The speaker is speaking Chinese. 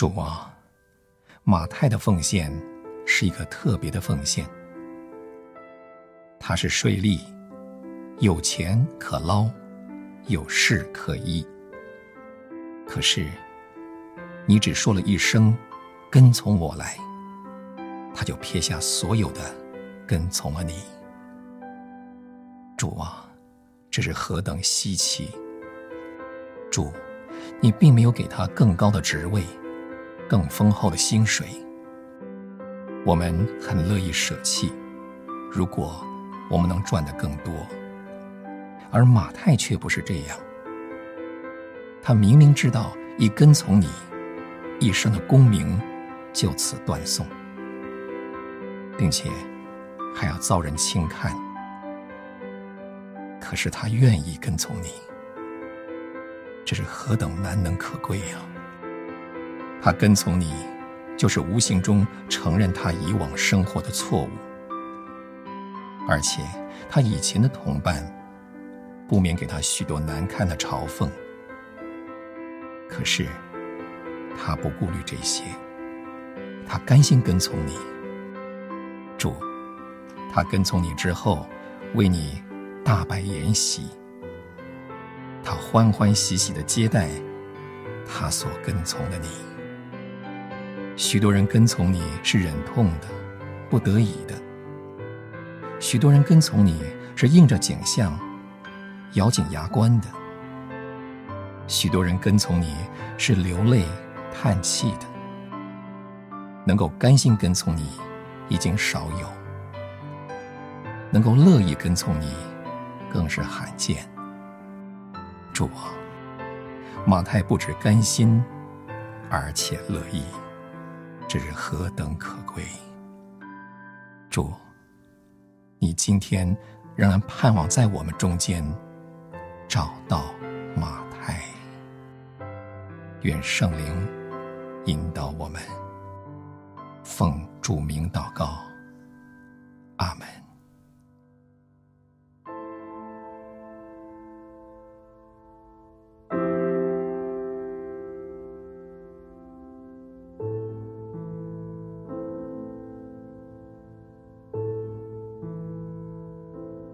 主啊，马太的奉献是一个特别的奉献，他是税吏，有钱可捞，有事可依。可是，你只说了一声“跟从我来”，他就撇下所有的，跟从了你。主啊，这是何等稀奇！主，你并没有给他更高的职位，更丰厚的薪水。我们很乐意舍弃，如果我们能赚得更多。而马太却不是这样，他明明知道一跟从你，一生的功名就此断送，并且还要遭人轻看。可是他愿意跟从你，这是何等难能可贵呀！他跟从你，就是无形中承认他以往生活的错误，而且他以前的同伴不免给他许多难堪的嘲讽。可是他不顾虑这些，他甘心跟从你。主，他跟从你之后，为你。大摆筵席，他欢欢喜喜的接待他所跟从的你。许多人跟从你是忍痛的、不得已的；许多人跟从你是应着景象、咬紧牙关的；许多人跟从你是流泪叹气的。能够甘心跟从你，已经少有；能够乐意跟从你。更是罕见。主啊，马太不止甘心，而且乐意，这是何等可贵！主，你今天仍然盼望在我们中间找到马太。愿圣灵引导我们，奉主名祷告，阿门。